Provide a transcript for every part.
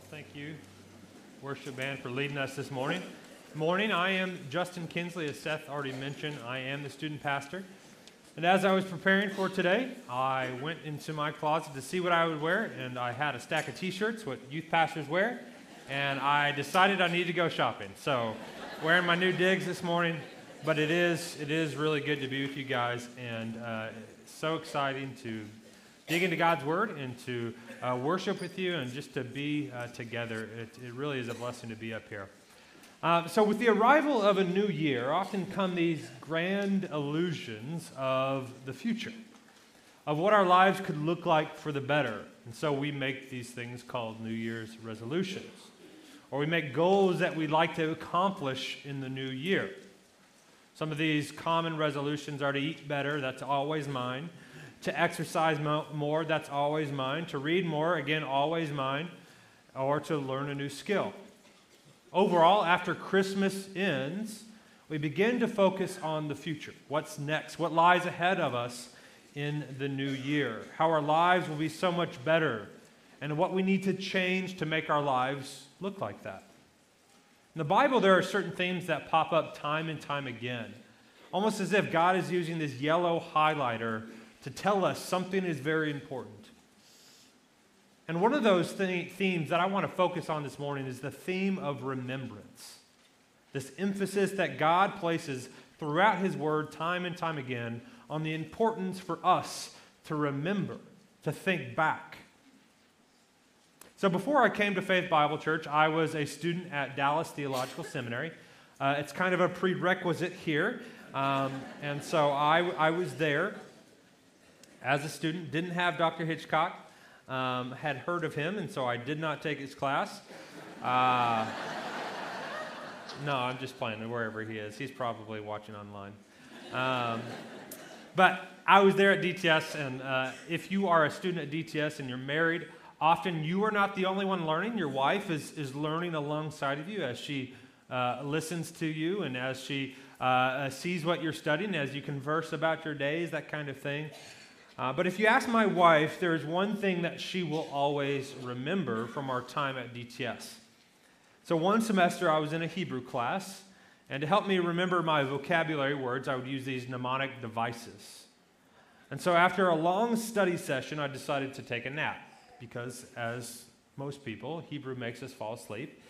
Well, thank you, worship band, for leading us this morning. Morning, I am Justin Kinsley, as Seth already mentioned. I am the student pastor. And as I was preparing for today, I went into my closet to see what I would wear, and I had a stack of t shirts, what youth pastors wear, and I decided I need to go shopping. So, wearing my new digs this morning, but it is, it is really good to be with you guys, and uh, so exciting to dig into God's Word and to uh, worship with you and just to be uh, together. It, it, really is a blessing to be up here. Uh, so, with the arrival of a new year, often come these grand illusions of the future, of what our lives could look like for the better. And so, we make these things called New Year's resolutions, or we make goals that we'd like to accomplish in the new year. Some of these common resolutions are to eat better, that's always mine to exercise more, that's always mine. To read more, again, always mine. Or to learn a new skill. Overall, after Christmas ends, we begin to focus on the future. What's next? What lies ahead of us in the new year? How our lives will be so much better, and what we need to change to make our lives look like that. In the Bible, there are certain themes that pop up time and time again, almost as if God is using this yellow highlighter to tell us something is very important. And one of those th- themes that I want to focus on this morning is the theme of remembrance. This emphasis that God places throughout His Word, time and time again, on the importance for us to remember, to think back. So, before I came to Faith Bible Church, I was a student at Dallas Theological Seminary. Uh, it's kind of a prerequisite here. Um, and so I, I was there as a student, didn't have Dr. Hitchcock, um, had heard of him, and so I did not take his class. Uh, no, I'm just playing wherever he is. He's probably watching online. Um, but I was there at DTS, and uh, if you are a student at DTS and you're married, often you are not the only one learning. Your wife is, is learning alongside of you as she uh, listens to you and as she uh, sees what you're studying, as you converse about your days, that kind of thing. Uh, but if you ask my wife, there is one thing that she will always remember from our time at DTS. So, one semester I was in a Hebrew class, and to help me remember my vocabulary words, I would use these mnemonic devices. And so, after a long study session, I decided to take a nap because, as most people, Hebrew makes us fall asleep.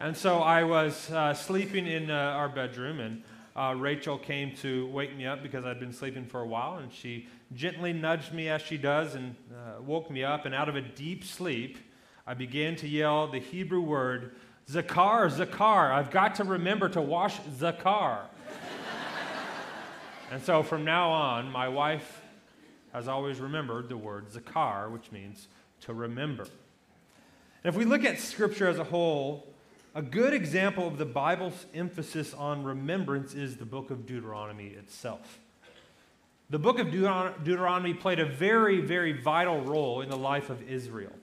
And so, I was uh, sleeping in uh, our bedroom, and uh, Rachel came to wake me up because I'd been sleeping for a while, and she gently nudged me as she does and uh, woke me up. And out of a deep sleep, I began to yell the Hebrew word, Zakar, Zakar. I've got to remember to wash Zakar. and so from now on, my wife has always remembered the word Zakar, which means to remember. And if we look at Scripture as a whole, a good example of the Bible's emphasis on remembrance is the book of Deuteronomy itself. The book of Deuteronomy played a very, very vital role in the life of Israel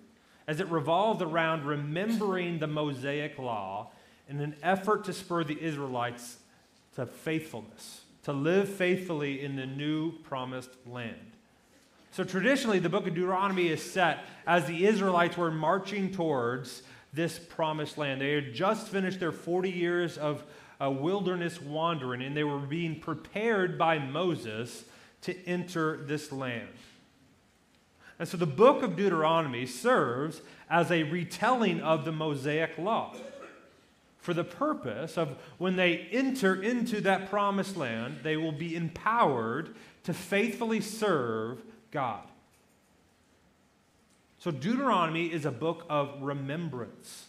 as it revolved around remembering the Mosaic law in an effort to spur the Israelites to faithfulness, to live faithfully in the new promised land. So traditionally, the book of Deuteronomy is set as the Israelites were marching towards this promised land. They had just finished their 40 years of uh, wilderness wandering, and they were being prepared by Moses to enter this land. And so the book of Deuteronomy serves as a retelling of the Mosaic law for the purpose of when they enter into that promised land, they will be empowered to faithfully serve God. So, Deuteronomy is a book of remembrance,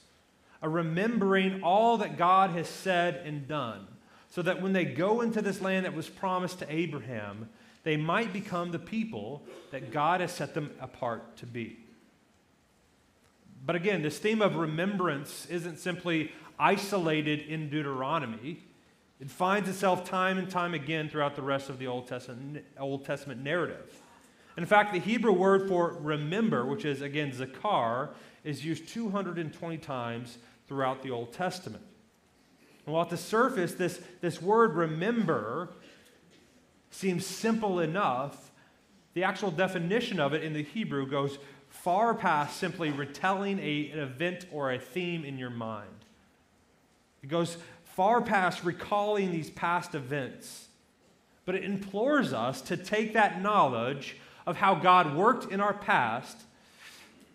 a remembering all that God has said and done, so that when they go into this land that was promised to Abraham, they might become the people that God has set them apart to be. But again, this theme of remembrance isn't simply isolated in Deuteronomy. It finds itself time and time again throughout the rest of the Old Testament, Old Testament narrative. In fact, the Hebrew word for remember, which is again zakar, is used 220 times throughout the Old Testament. And while at the surface, this, this word remember seems simple enough, the actual definition of it in the Hebrew goes far past simply retelling a, an event or a theme in your mind. It goes far past recalling these past events, but it implores us to take that knowledge of how God worked in our past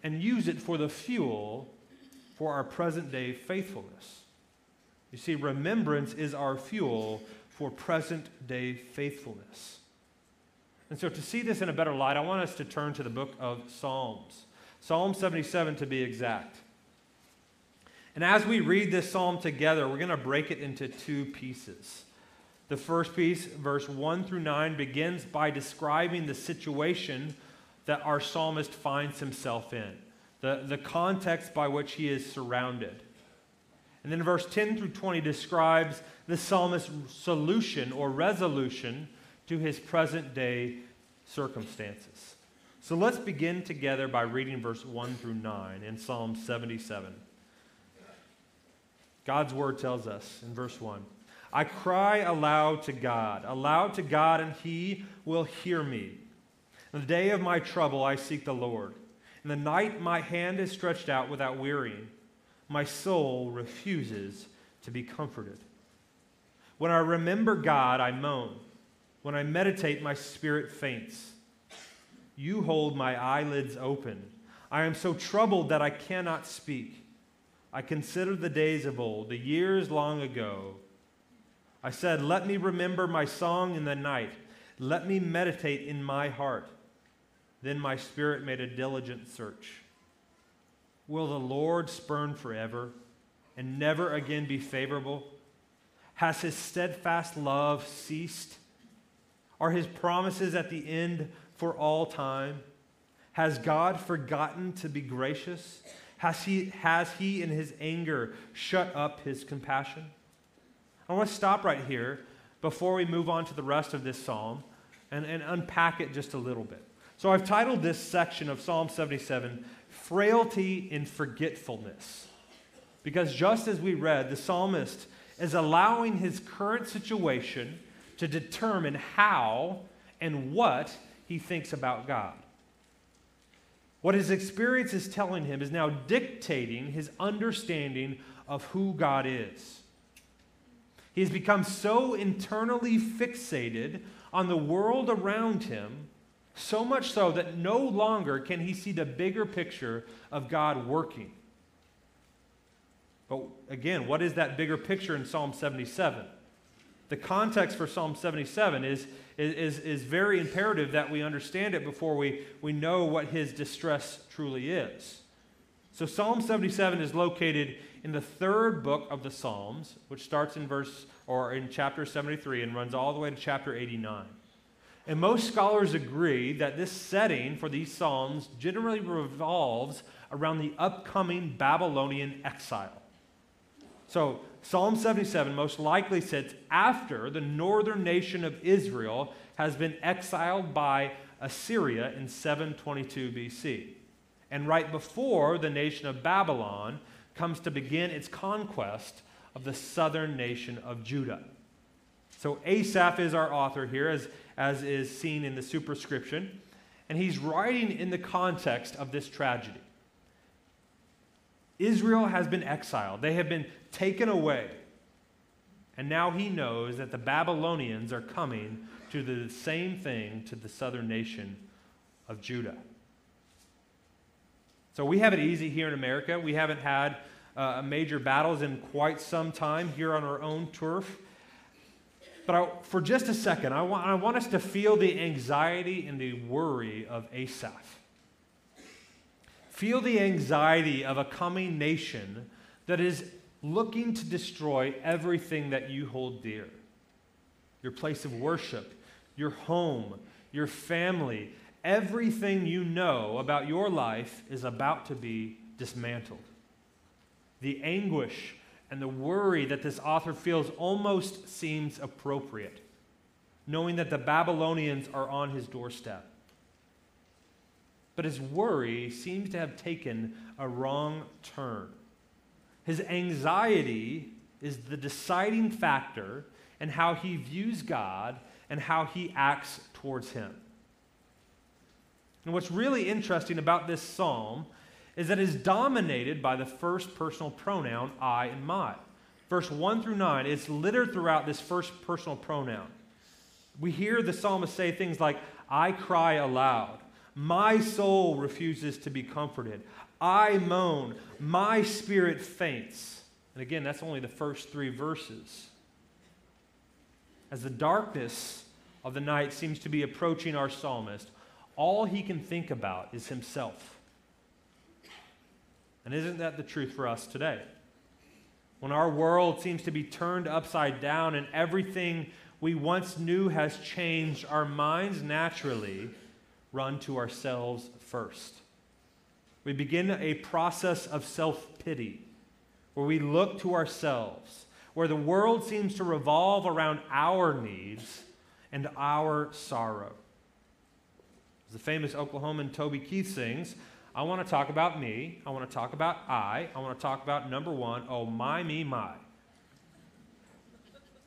and use it for the fuel for our present day faithfulness. You see, remembrance is our fuel for present day faithfulness. And so, to see this in a better light, I want us to turn to the book of Psalms, Psalm 77 to be exact. And as we read this psalm together, we're going to break it into two pieces. The first piece, verse 1 through 9, begins by describing the situation that our psalmist finds himself in, the, the context by which he is surrounded. And then verse 10 through 20 describes the psalmist's solution or resolution to his present day circumstances. So let's begin together by reading verse 1 through 9 in Psalm 77. God's word tells us in verse 1 I cry aloud to God, aloud to God, and he will hear me. In the day of my trouble, I seek the Lord. In the night, my hand is stretched out without wearying. My soul refuses to be comforted. When I remember God, I moan. When I meditate, my spirit faints. You hold my eyelids open. I am so troubled that I cannot speak. I consider the days of old, the years long ago. I said, Let me remember my song in the night. Let me meditate in my heart. Then my spirit made a diligent search. Will the Lord spurn forever and never again be favorable? Has his steadfast love ceased? Are his promises at the end for all time? Has God forgotten to be gracious? Has he, has he in his anger shut up his compassion? I want to stop right here before we move on to the rest of this psalm and, and unpack it just a little bit. So I've titled this section of Psalm 77, Frailty in Forgetfulness. Because just as we read, the psalmist is allowing his current situation to determine how and what he thinks about God. What his experience is telling him is now dictating his understanding of who God is. He has become so internally fixated on the world around him, so much so that no longer can he see the bigger picture of God working. But again, what is that bigger picture in Psalm 77? The context for Psalm 77 is, is, is very imperative that we understand it before we, we know what his distress truly is. So, Psalm 77 is located in the third book of the Psalms, which starts in verse or in chapter 73 and runs all the way to chapter 89. And most scholars agree that this setting for these Psalms generally revolves around the upcoming Babylonian exile. So, Psalm 77 most likely sits after the northern nation of Israel has been exiled by Assyria in 722 BC, and right before the nation of Babylon comes to begin its conquest of the southern nation of Judah. So, Asaph is our author here, as, as is seen in the superscription, and he's writing in the context of this tragedy. Israel has been exiled, they have been taken away. And now he knows that the Babylonians are coming to do the same thing to the southern nation of Judah. So we have it easy here in America. We haven't had uh, major battles in quite some time here on our own turf. But I, for just a second, I want, I want us to feel the anxiety and the worry of Asaph. Feel the anxiety of a coming nation that is looking to destroy everything that you hold dear your place of worship, your home, your family, everything you know about your life is about to be dismantled. The anguish and the worry that this author feels almost seems appropriate, knowing that the Babylonians are on his doorstep. But his worry seems to have taken a wrong turn. His anxiety is the deciding factor in how he views God and how he acts towards him. And what's really interesting about this psalm is that it's dominated by the first personal pronoun, I and my. Verse 1 through 9, it's littered throughout this first personal pronoun. We hear the psalmist say things like, I cry aloud. My soul refuses to be comforted. I moan. My spirit faints. And again, that's only the first three verses. As the darkness of the night seems to be approaching our psalmist, all he can think about is himself. And isn't that the truth for us today? When our world seems to be turned upside down and everything we once knew has changed, our minds naturally run to ourselves first. We begin a process of self pity where we look to ourselves, where the world seems to revolve around our needs and our sorrow. As the famous Oklahoman Toby Keith sings, I want to talk about me. I want to talk about I. I want to talk about number one, oh, my, me, my.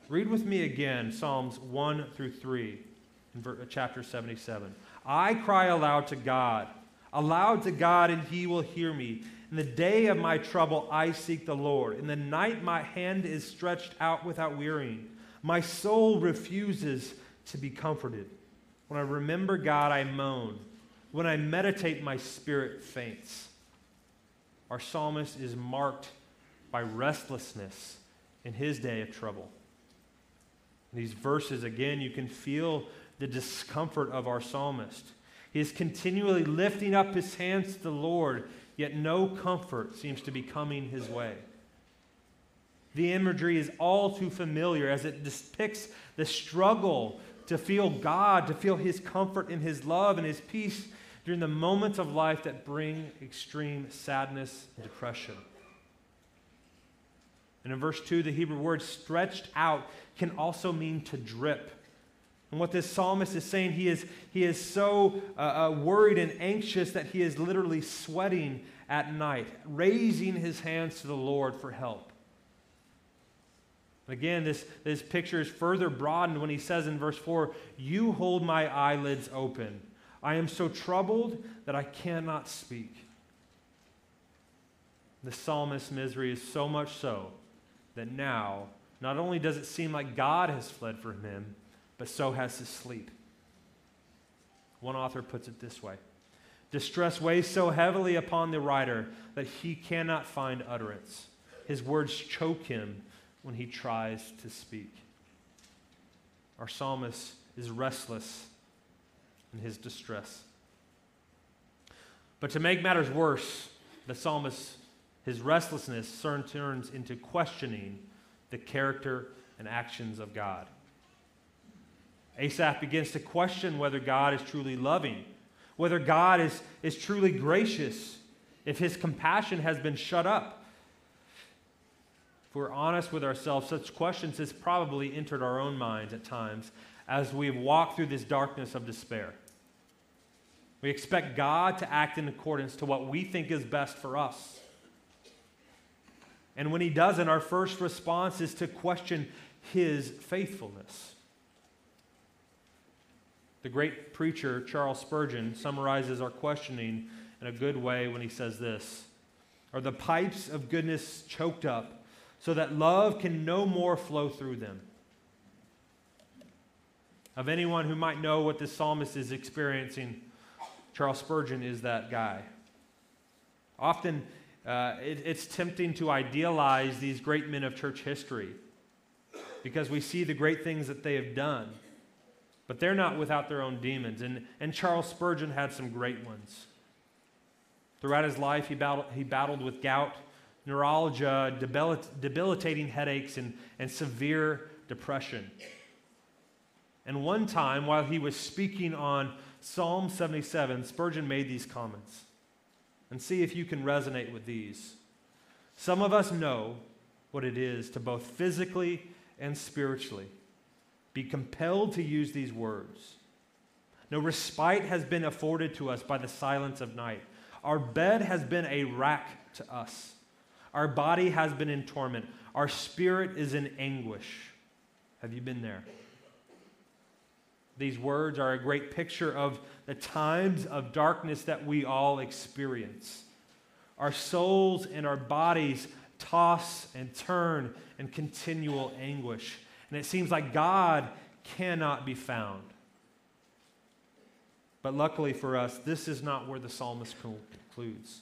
Read with me again Psalms 1 through 3 in uh, chapter 77. I cry aloud to God, aloud to God, and he will hear me. In the day of my trouble, I seek the Lord. In the night, my hand is stretched out without wearying. My soul refuses to be comforted. When I remember God, I moan. When I meditate, my spirit faints. Our psalmist is marked by restlessness in his day of trouble. In these verses, again, you can feel the discomfort of our psalmist. He is continually lifting up his hands to the Lord, yet no comfort seems to be coming his way. The imagery is all too familiar as it depicts the struggle to feel God, to feel his comfort and his love and his peace during the moments of life that bring extreme sadness and depression. And in verse 2, the Hebrew word stretched out can also mean to drip. And what this psalmist is saying, he is, he is so uh, uh, worried and anxious that he is literally sweating at night, raising his hands to the Lord for help. Again, this, this picture is further broadened when he says in verse 4 You hold my eyelids open. I am so troubled that I cannot speak. The psalmist's misery is so much so that now, not only does it seem like God has fled from him, but so has his sleep. One author puts it this way Distress weighs so heavily upon the writer that he cannot find utterance. His words choke him when he tries to speak. Our psalmist is restless in his distress. But to make matters worse, the psalmist, his restlessness turns into questioning the character and actions of God. Asaph begins to question whether God is truly loving, whether God is, is truly gracious, if his compassion has been shut up. If we're honest with ourselves, such questions has probably entered our own minds at times as we've walked through this darkness of despair. We expect God to act in accordance to what we think is best for us. And when He doesn't, our first response is to question His faithfulness. The great preacher Charles Spurgeon summarizes our questioning in a good way when he says this Are the pipes of goodness choked up so that love can no more flow through them? Of anyone who might know what this psalmist is experiencing, Charles Spurgeon is that guy. Often, uh, it, it's tempting to idealize these great men of church history because we see the great things that they have done. But they're not without their own demons. And, and Charles Spurgeon had some great ones. Throughout his life, he battled, he battled with gout, neuralgia, debilitating headaches, and, and severe depression. And one time, while he was speaking on Psalm 77, Spurgeon made these comments. And see if you can resonate with these. Some of us know what it is to both physically and spiritually be compelled to use these words. No respite has been afforded to us by the silence of night. Our bed has been a rack to us. Our body has been in torment. Our spirit is in anguish. Have you been there? These words are a great picture of the times of darkness that we all experience. Our souls and our bodies toss and turn in continual anguish. And it seems like God cannot be found. But luckily for us, this is not where the psalmist concludes.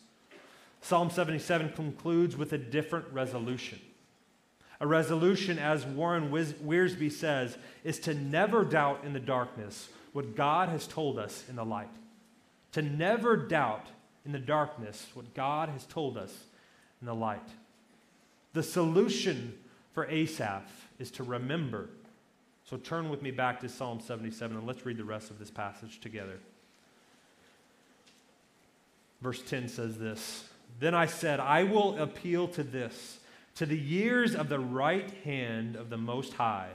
Psalm 77 concludes with a different resolution. A resolution, as Warren Wiersbe says, is to never doubt in the darkness what God has told us in the light. To never doubt in the darkness what God has told us in the light. The solution for Asaph is to remember. So turn with me back to Psalm 77 and let's read the rest of this passage together. Verse 10 says this Then I said, I will appeal to this to the years of the right hand of the Most High.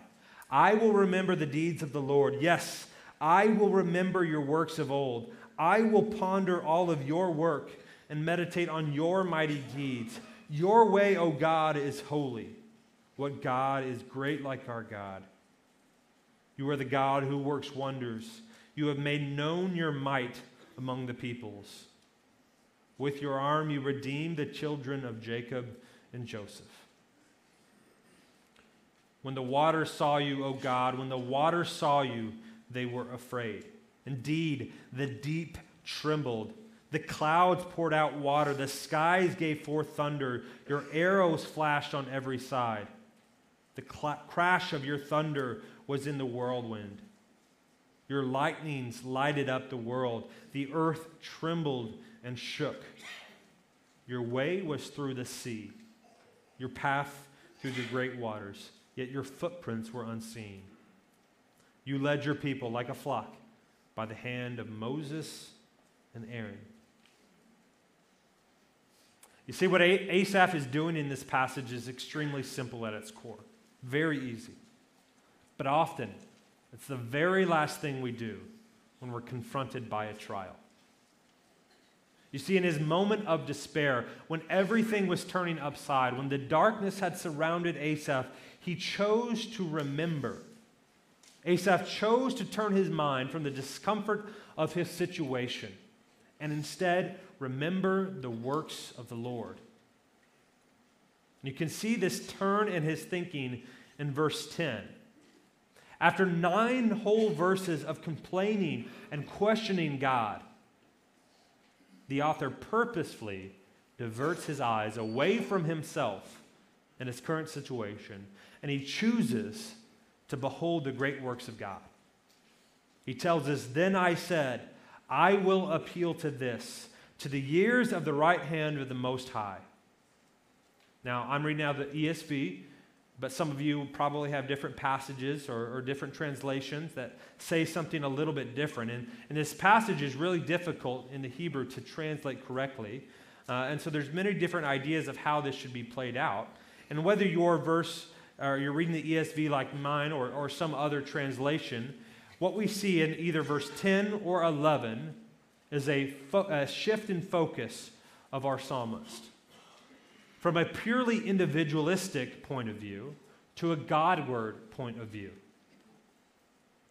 I will remember the deeds of the Lord. Yes, I will remember your works of old. I will ponder all of your work and meditate on your mighty deeds. Your way, O God, is holy. What God is great like our God? You are the God who works wonders. You have made known your might among the peoples. With your arm, you redeemed the children of Jacob and Joseph. When the waters saw you, O God, when the waters saw you, they were afraid. Indeed, the deep trembled. The clouds poured out water. The skies gave forth thunder. Your arrows flashed on every side. The cl- crash of your thunder was in the whirlwind. Your lightnings lighted up the world. The earth trembled and shook. Your way was through the sea your path through the great waters, yet your footprints were unseen. You led your people like a flock by the hand of Moses and Aaron. You see, what Asaph is doing in this passage is extremely simple at its core, very easy. But often, it's the very last thing we do when we're confronted by a trial. You see, in his moment of despair, when everything was turning upside, when the darkness had surrounded Asaph, he chose to remember. Asaph chose to turn his mind from the discomfort of his situation and instead remember the works of the Lord. You can see this turn in his thinking in verse 10. After nine whole verses of complaining and questioning God, the author purposefully diverts his eyes away from himself and his current situation, and he chooses to behold the great works of God. He tells us, Then I said, I will appeal to this, to the years of the right hand of the Most High. Now, I'm reading now the ESV, but some of you probably have different passages or, or, different translations that say something a little bit different. And, and this passage is really difficult in the Hebrew to translate correctly. Uh, and so there's many different ideas of how this should be played out. And whether your verse or you're reading the ESV like mine or, or some other translation, what we see in either verse 10 or 11 is a, fo- a shift in focus of our psalmist from a purely individualistic point of view to a Godward point of view.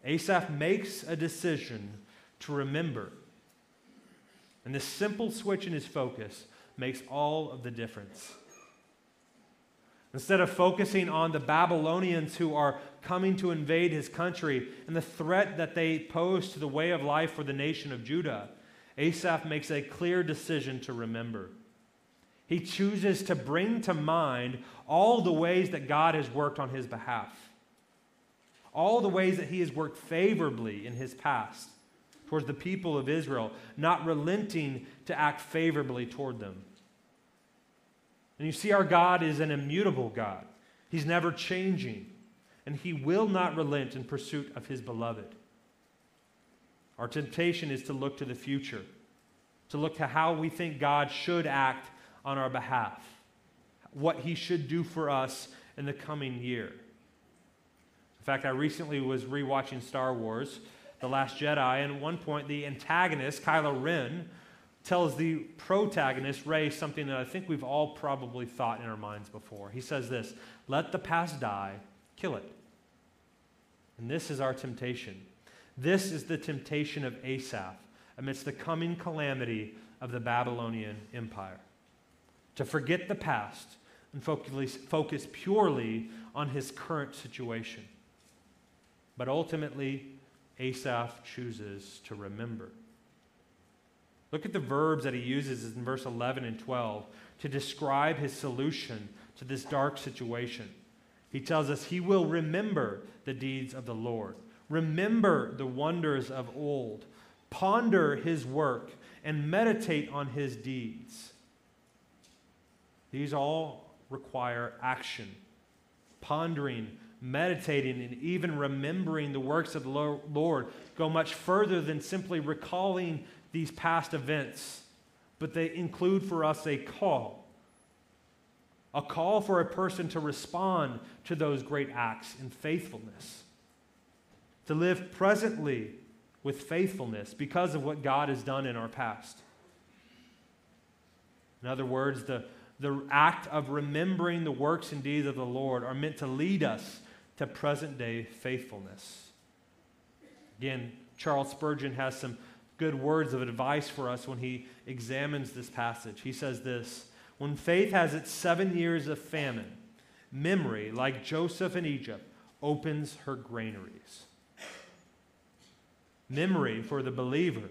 Asaph makes a decision to remember. And this simple switch in his focus makes all of the difference. Instead of focusing on the Babylonians who are coming to invade his country and the threat that they pose to the way of life for the nation of Judah, Asaph makes a clear decision to remember. He chooses to bring to mind all the ways that God has worked on his behalf, all the ways that he has worked favorably in his past towards the people of Israel, not relenting to act favorably toward them. And you see, our God is an immutable God, He's never changing, and He will not relent in pursuit of His beloved. Our temptation is to look to the future, to look to how we think God should act on our behalf, what he should do for us in the coming year. In fact, I recently was rewatching Star Wars, The Last Jedi, and at one point the antagonist, Kylo Ren, tells the protagonist, Rey, something that I think we've all probably thought in our minds before. He says this Let the past die, kill it. And this is our temptation. This is the temptation of Asaph amidst the coming calamity of the Babylonian Empire to forget the past and focus purely on his current situation. But ultimately, Asaph chooses to remember. Look at the verbs that he uses in verse 11 and 12 to describe his solution to this dark situation. He tells us he will remember the deeds of the Lord, remember the wonders of old, ponder his work, and meditate on his deeds. These all require action, pondering, meditating, and even remembering the works of the Lord go much further than simply recalling these past events, but they include for us a call a call for a person to respond to those great acts in faithfulness, to live presently with faithfulness because of what God has done in our past. In other words, the, the act of remembering the works and deeds of the Lord are meant to lead us to present day faithfulness. Again, Charles Spurgeon has some good words of advice for us when he examines this passage. He says this when faith has its seven years of famine, memory, like Joseph in Egypt, opens her granaries. Memory for the believer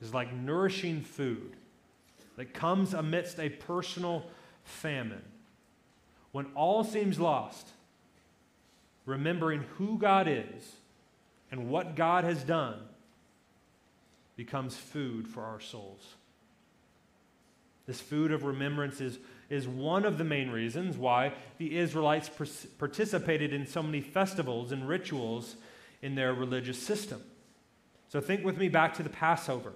is like nourishing food that comes amidst a personal famine. When all seems lost, remembering who God is and what God has done becomes food for our souls. This food of remembrance is, is one of the main reasons why the Israelites participated in so many festivals and rituals in their religious system. So think with me back to the Passover.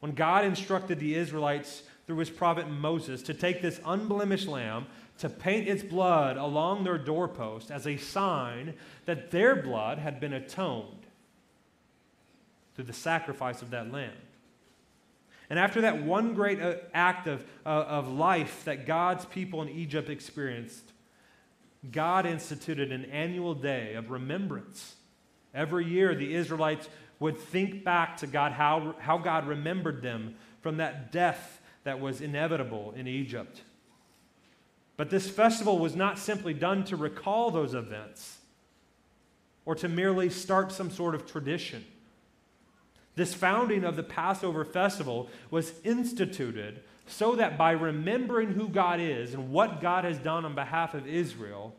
When God instructed the Israelites through his prophet Moses to take this unblemished lamb, to paint its blood along their doorpost as a sign that their blood had been atoned through the sacrifice of that lamb. And after that one great uh, act of, uh, of life that God's people in Egypt experienced, God instituted an annual day of remembrance. Every year, the Israelites would think back to God, how, how God remembered them from that death that was inevitable in Egypt. But this festival was not simply done to recall those events or to merely start some sort of tradition. This founding of the Passover festival was instituted so that by remembering who God is and what God has done on behalf of Israel,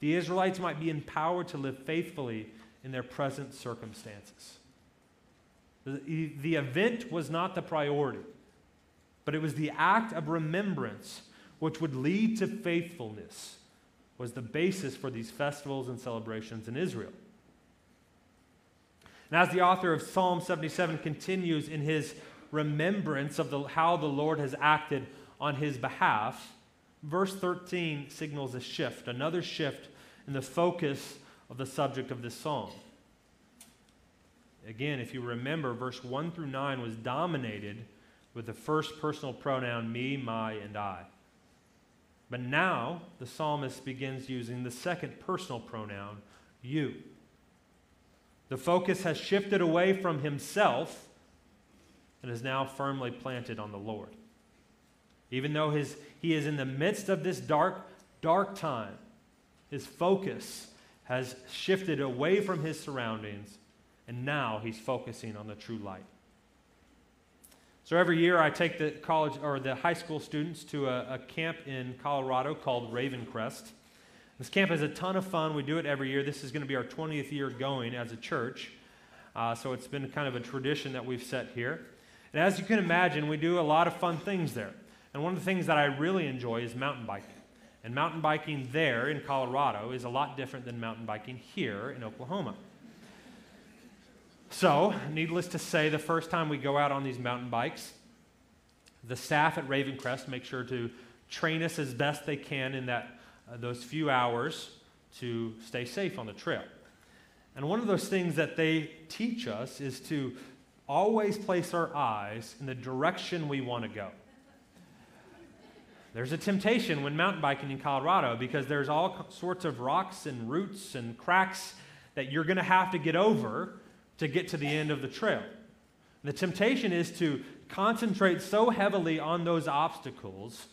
the Israelites might be empowered to live faithfully in their present circumstances. The, event was not the priority, but it was the act of remembrance which would lead to faithfulness was the basis for these festivals and celebrations in Israel. And as the author of Psalm 77 continues in his remembrance of the, how the Lord has acted on his behalf, verse 13 signals a shift, another shift in the focus of the subject of this psalm. Again, if you remember, verse 1 through 9 was dominated with the first personal pronoun me, my, and I. But now the psalmist begins using the second personal pronoun you. The focus has shifted away from himself and is now firmly planted on the Lord. Even though his, he is in the midst of this dark, dark time, his focus has shifted away from his surroundings, and now he's focusing on the true light. So every year I take the college or the high school students to a, a camp in Colorado called Ravencrest. This camp is a ton of fun. We do it every year. This is going to be our 20th year going as a church. Uh, so it's been kind of a tradition that we've set here. And as you can imagine, we do a lot of fun things there. And one of the things that I really enjoy is mountain biking. And mountain biking there in Colorado is a lot different than mountain biking here in Oklahoma. So, needless to say, the first time we go out on these mountain bikes, the staff at Ravencrest make sure to train us as best they can in that uh, those few hours to stay safe on the trail. And one of those things that they teach us is to always place our eyes in the direction we want to go. There's a temptation when mountain biking in Colorado because there's all sorts of rocks and roots and cracks that you're going to have to get over to get to the end of the trail. The temptation is to concentrate so heavily on those obstacles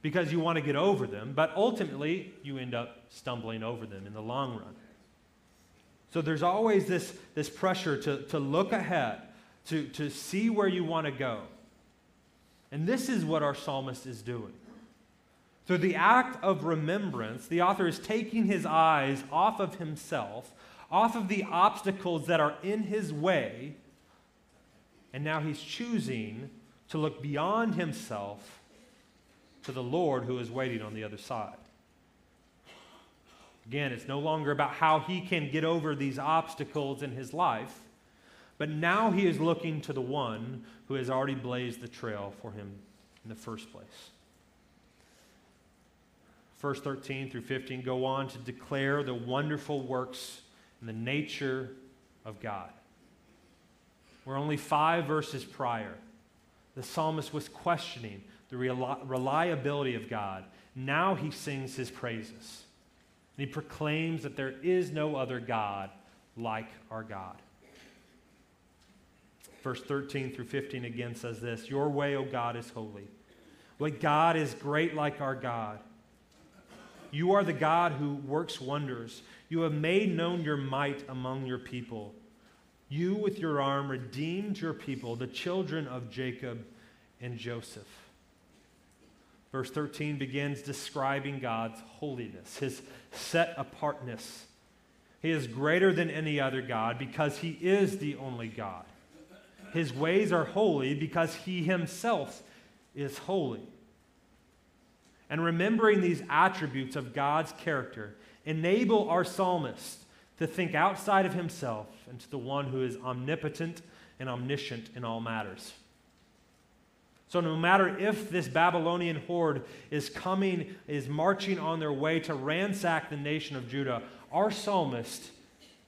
because you want to get over them, but ultimately you end up stumbling over them in the long run. So there's always this, this pressure to, to look ahead, to, to see where you want to go. And this is what our psalmist is doing. Through the act of remembrance, the author is taking his eyes off of himself, off of the obstacles that are in his way, and now he's choosing to look beyond himself to the Lord who is waiting on the other side. Again, it's no longer about how he can get over these obstacles in his life, but now he is looking to the one who has already blazed the trail for him in the first place. Verse 13 through 15 go on to declare the wonderful works and the nature of God. We're only five verses prior. The psalmist was questioning the reliability of God. Now he sings his praises. And he proclaims that there is no other God like our God. Verse 13 through 15 again says this Your way, O God, is holy. What God is great like our God. You are the God who works wonders. You have made known your might among your people. You, with your arm, redeemed your people, the children of Jacob and Joseph. Verse 13 begins describing God's holiness, his set apartness. He is greater than any other God because he is the only God. His ways are holy because he himself is holy. And remembering these attributes of God's character enable our psalmist to think outside of himself and to the one who is omnipotent and omniscient in all matters. So, no matter if this Babylonian horde is coming, is marching on their way to ransack the nation of Judah, our psalmist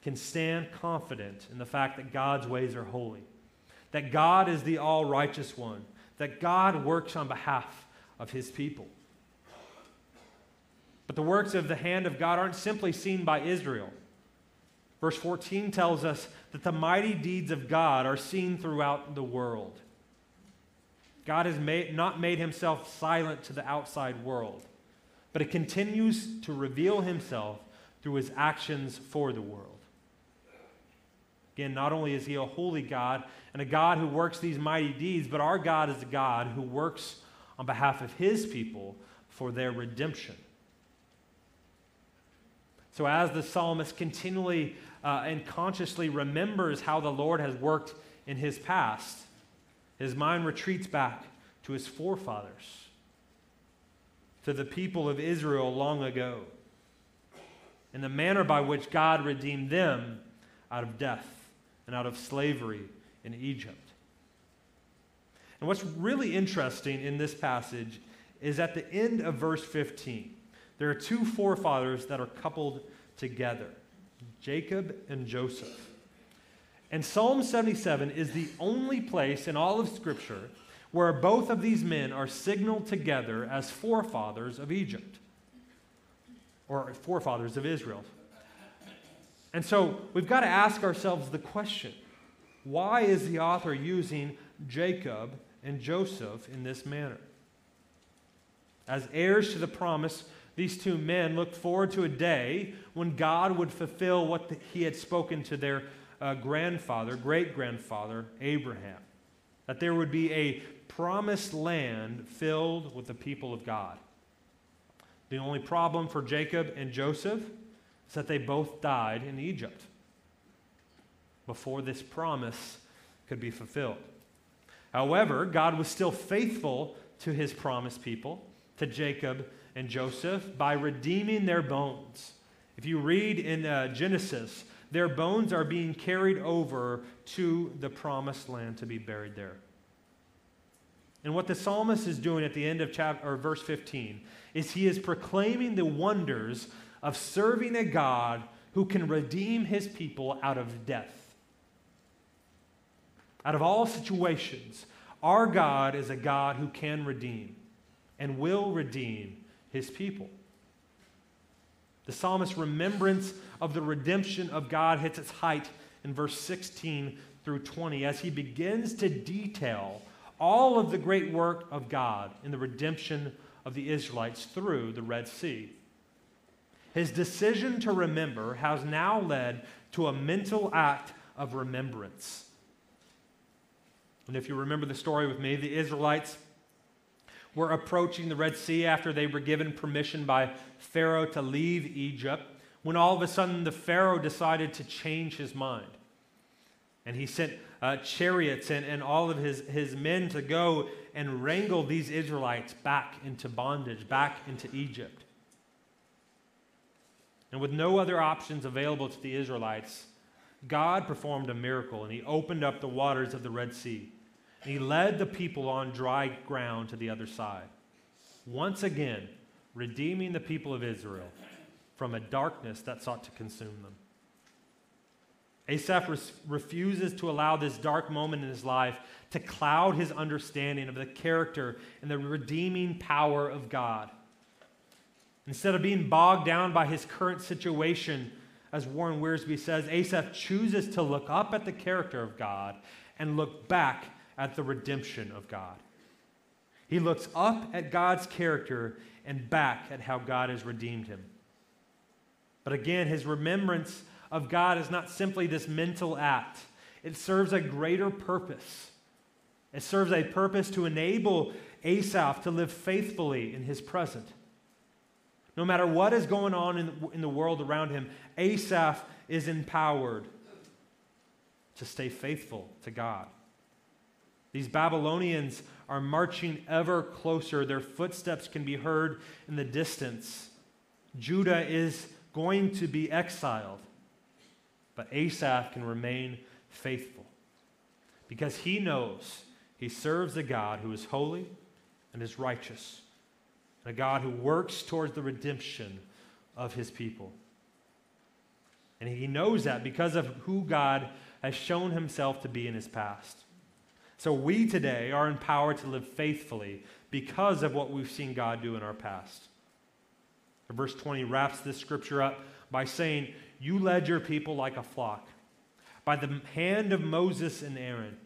can stand confident in the fact that God's ways are holy, that God is the all righteous one, that God works on behalf of his people. But the works of the hand of God aren't simply seen by Israel. Verse 14 tells us that the mighty deeds of God are seen throughout the world. God has made, not made himself silent to the outside world, but it continues to reveal himself through his actions for the world. Again, not only is he a holy God and a God who works these mighty deeds, but our God is a God who works on behalf of his people for their redemption. So, as the psalmist continually uh, and consciously remembers how the Lord has worked in his past, his mind retreats back to his forefathers, to the people of Israel long ago, and the manner by which God redeemed them out of death and out of slavery in Egypt. And what's really interesting in this passage is at the end of verse 15, there are two forefathers that are coupled together Jacob and Joseph. And Psalm 77 is the only place in all of Scripture where both of these men are signaled together as forefathers of Egypt or forefathers of Israel. And so we've got to ask ourselves the question why is the author using Jacob and Joseph in this manner? As heirs to the promise, these two men looked forward to a day when God would fulfill what the, he had spoken to their uh, grandfather, great grandfather, Abraham. That there would be a promised land filled with the people of God. The only problem for Jacob and Joseph is that they both died in Egypt before this promise could be fulfilled. However, God was still faithful to his promised people, to Jacob and Joseph, by redeeming their bones. If you read in uh, Genesis, their bones are being carried over to the promised land to be buried there. And what the psalmist is doing at the end of chapter or verse 15 is he is proclaiming the wonders of serving a God who can redeem his people out of death. Out of all situations, our God is a God who can redeem and will redeem his people. The psalmist's remembrance of the redemption of God hits its height in verse 16 through 20 as he begins to detail all of the great work of God in the redemption of the Israelites through the Red Sea. His decision to remember has now led to a mental act of remembrance. And if you remember the story with me, the Israelites were approaching the Red Sea after they were given permission by Pharaoh to leave Egypt, when all of a sudden the Pharaoh decided to change his mind. And he sent uh, chariots and, and all of his, his men to go and wrangle these Israelites back into bondage, back into Egypt. And with no other options available to the Israelites, God performed a miracle and he opened up the waters of the Red Sea. And he led the people on dry ground to the other side. Once again, redeeming the people of Israel from a darkness that sought to consume them. Asaph res- refuses to allow this dark moment in his life to cloud his understanding of the character and the redeeming power of God. Instead of being bogged down by his current situation, as Warren Wiersbe says, Asaph chooses to look up at the character of God and look back at the redemption of God. He looks up at God's character and back at how God has redeemed him. But again, his remembrance of God is not simply this mental act, it serves a greater purpose. It serves a purpose to enable Asaph to live faithfully in his present. No matter what is going on in the, in the world around him, Asaph is empowered to stay faithful to God. These Babylonians are marching ever closer. Their footsteps can be heard in the distance. Judah is going to be exiled, but Asaph can remain faithful because he knows he serves a God who is holy and is righteous a God who works towards the redemption of his people. And he knows that because of who God has shown himself to be in his past. So we today are empowered to live faithfully because of what we've seen God do in our past. Verse 20 wraps this scripture up by saying, You led your people like a flock by the hand of Moses and Aaron.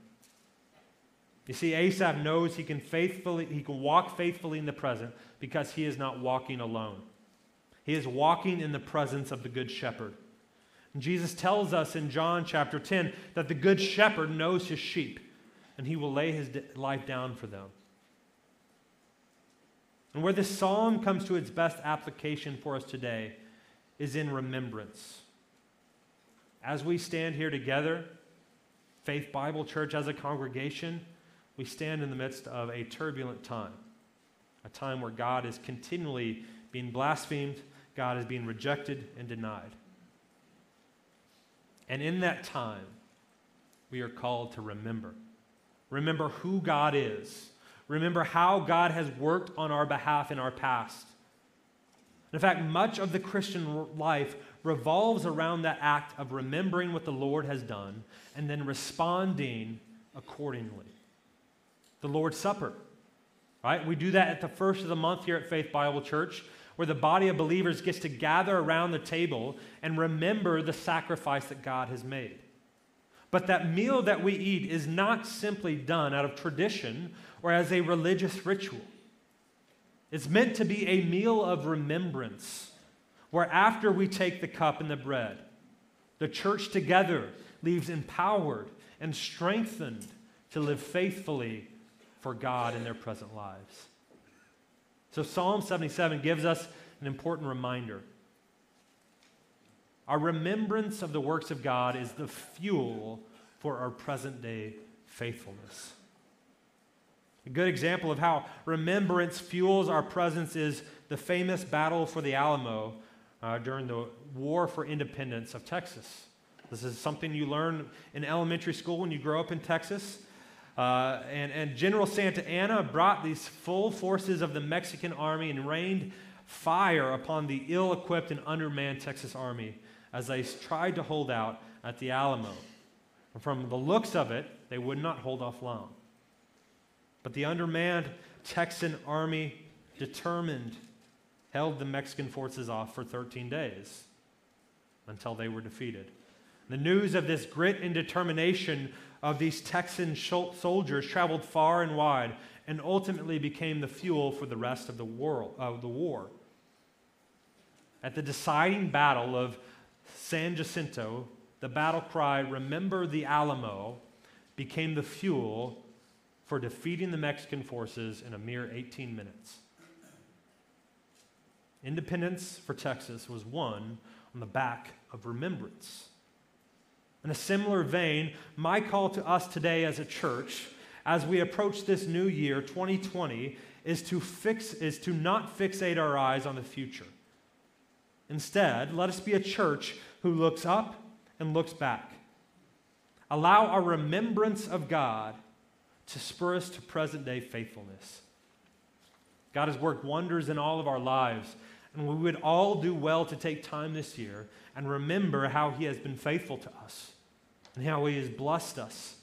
You see, Asaph knows he can faithfully, he can walk faithfully in the present because he is not walking alone. He is walking in the presence of the Good Shepherd. And Jesus tells us in John chapter 10 that the Good Shepherd knows his sheep and he will lay his life down for them. And where this psalm comes to its best application for us today is in remembrance. As we stand here together, Faith Bible Church as a congregation, we stand in the midst of a turbulent time, a time where God is continually being blasphemed, God is being rejected and denied. And in that time, we are called to remember. Remember who God is. Remember how God has worked on our behalf in our past. In fact, much of the Christian life revolves around that act of remembering what the Lord has done and then responding accordingly the Lord's Supper. Right? We do that at the first of the month here at Faith Bible Church, where the body of believers gets to gather around the table and remember the sacrifice that God has made. But that meal that we eat is not simply done out of tradition or as a religious ritual. It's meant to be a meal of remembrance, where after we take the cup and the bread, the church together leaves empowered and strengthened to live faithfully for God in their present lives. So, Psalm 77 gives us an important reminder. Our remembrance of the works of God is the fuel for our present day faithfulness. A good example of how remembrance fuels our presence is the famous battle for the Alamo uh, during the War for Independence of Texas. This is something you learn in elementary school when you grow up in Texas. Uh, and, and General Santa Anna brought these full forces of the Mexican army and rained fire upon the ill equipped and undermanned Texas army as they tried to hold out at the Alamo. And from the looks of it, they would not hold off long. But the undermanned Texan army, determined, held the Mexican forces off for 13 days until they were defeated. The news of this grit and determination of these Texan soldiers traveled far and wide and ultimately became the fuel for the rest of the, world, the war. At the deciding battle of San Jacinto, the battle cry, Remember the Alamo, became the fuel for defeating the Mexican forces in a mere 18 minutes. Independence for Texas was won on the back of remembrance. In a similar vein, my call to us today as a church, as we approach this new year, 2020, is to, fix, is to not fixate our eyes on the future. Instead, let us be a church who looks up and looks back. Allow our remembrance of God to spur us to present day faithfulness. God has worked wonders in all of our lives, and we would all do well to take time this year and remember how He has been faithful to us and how He has blessed us,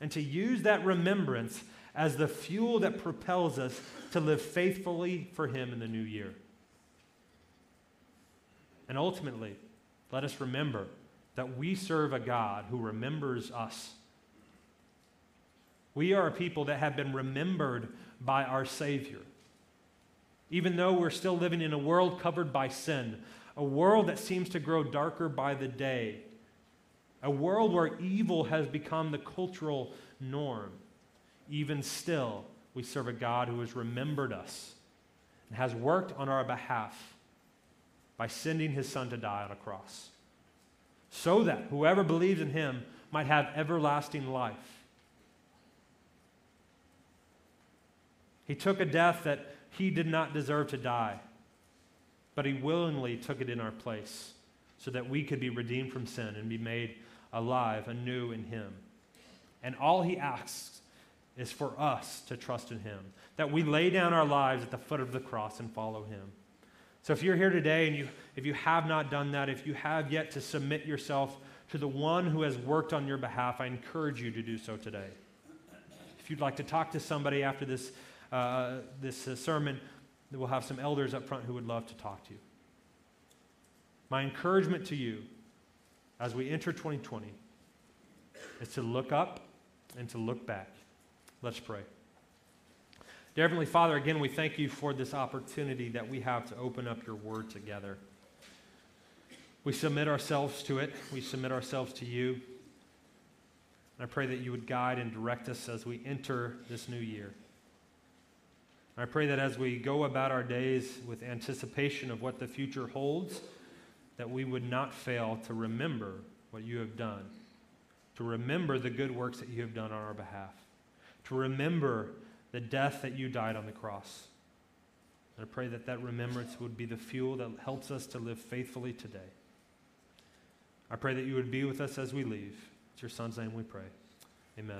and to use that remembrance as the fuel that propels us to live faithfully for Him in the new year. And ultimately, let us remember that we serve a God who remembers us. We are a people that have been remembered by our Savior. Even though we're still living in a world covered by sin, a world that seems to grow darker by the day, a world where evil has become the cultural norm, even still, we serve a God who has remembered us and has worked on our behalf by sending his son to die on a cross, so that whoever believes in him might have everlasting life. He took a death that he did not deserve to die, but he willingly took it in our place so that we could be redeemed from sin and be made alive anew in him. And all he asks is for us to trust in him, that we lay down our lives at the foot of the cross and follow him. So if you're here today and you, if you have not done that, if you have yet to submit yourself to the one who has worked on your behalf, I encourage you to do so today. If you'd like to talk to somebody after this, uh, this uh, sermon, we'll have some elders up front who would love to talk to you. My encouragement to you as we enter 2020 is to look up and to look back. Let's pray. Dear Heavenly Father, again, we thank you for this opportunity that we have to open up your word together. We submit ourselves to it, we submit ourselves to you. And I pray that you would guide and direct us as we enter this new year. I pray that as we go about our days with anticipation of what the future holds, that we would not fail to remember what you have done, to remember the good works that you have done on our behalf, to remember the death that you died on the cross. And I pray that that remembrance would be the fuel that helps us to live faithfully today. I pray that you would be with us as we leave. It's your son's name we pray. Amen.